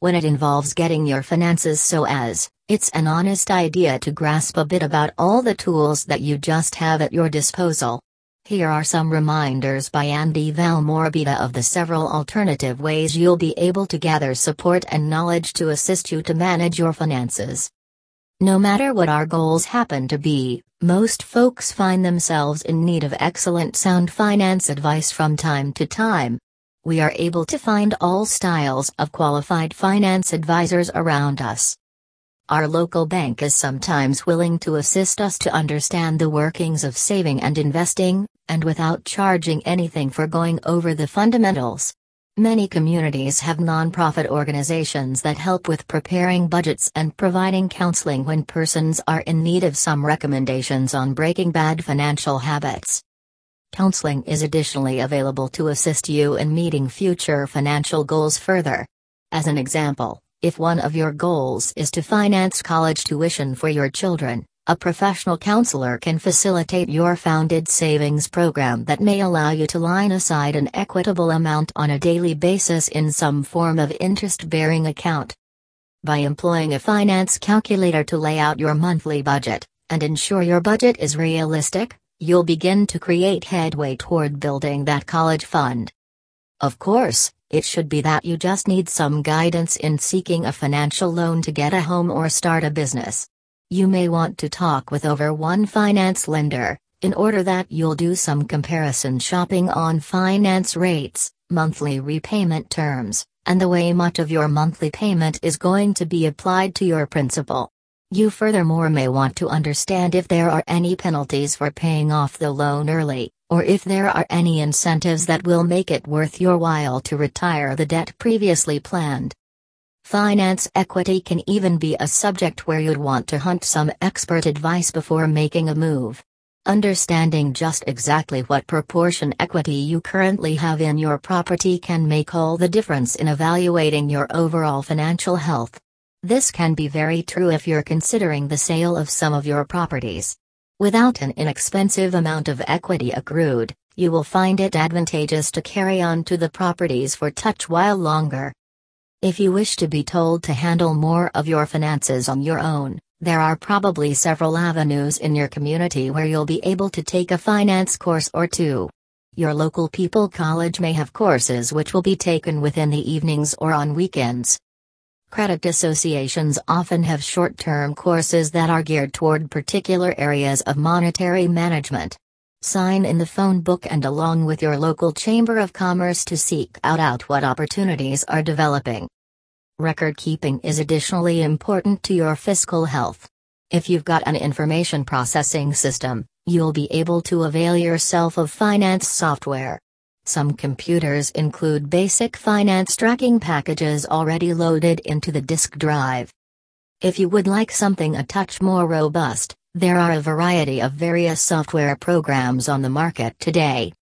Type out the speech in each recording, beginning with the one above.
When it involves getting your finances so as, it's an honest idea to grasp a bit about all the tools that you just have at your disposal. Here are some reminders by Andy Valmorbida of the several alternative ways you'll be able to gather support and knowledge to assist you to manage your finances. No matter what our goals happen to be, most folks find themselves in need of excellent sound finance advice from time to time. We are able to find all styles of qualified finance advisors around us. Our local bank is sometimes willing to assist us to understand the workings of saving and investing, and without charging anything for going over the fundamentals. Many communities have nonprofit organizations that help with preparing budgets and providing counseling when persons are in need of some recommendations on breaking bad financial habits. Counseling is additionally available to assist you in meeting future financial goals further. As an example, if one of your goals is to finance college tuition for your children, a professional counselor can facilitate your founded savings program that may allow you to line aside an equitable amount on a daily basis in some form of interest bearing account. By employing a finance calculator to lay out your monthly budget, and ensure your budget is realistic, you'll begin to create headway toward building that college fund. Of course, it should be that you just need some guidance in seeking a financial loan to get a home or start a business. You may want to talk with over one finance lender, in order that you'll do some comparison shopping on finance rates, monthly repayment terms, and the way much of your monthly payment is going to be applied to your principal. You furthermore may want to understand if there are any penalties for paying off the loan early, or if there are any incentives that will make it worth your while to retire the debt previously planned. Finance equity can even be a subject where you'd want to hunt some expert advice before making a move. Understanding just exactly what proportion equity you currently have in your property can make all the difference in evaluating your overall financial health. This can be very true if you're considering the sale of some of your properties. Without an inexpensive amount of equity accrued, you will find it advantageous to carry on to the properties for touch while longer. If you wish to be told to handle more of your finances on your own, there are probably several avenues in your community where you'll be able to take a finance course or two. Your local People College may have courses which will be taken within the evenings or on weekends. Credit associations often have short term courses that are geared toward particular areas of monetary management. Sign in the phone book and along with your local Chamber of Commerce to seek out, out what opportunities are developing. Record keeping is additionally important to your fiscal health. If you've got an information processing system, you'll be able to avail yourself of finance software. Some computers include basic finance tracking packages already loaded into the disk drive. If you would like something a touch more robust, there are a variety of various software programs on the market today.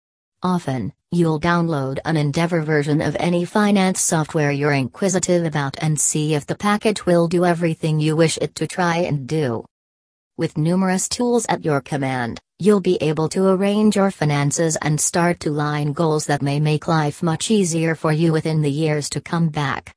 Often, you'll download an Endeavor version of any finance software you're inquisitive about and see if the package will do everything you wish it to try and do. With numerous tools at your command, you'll be able to arrange your finances and start to line goals that may make life much easier for you within the years to come back.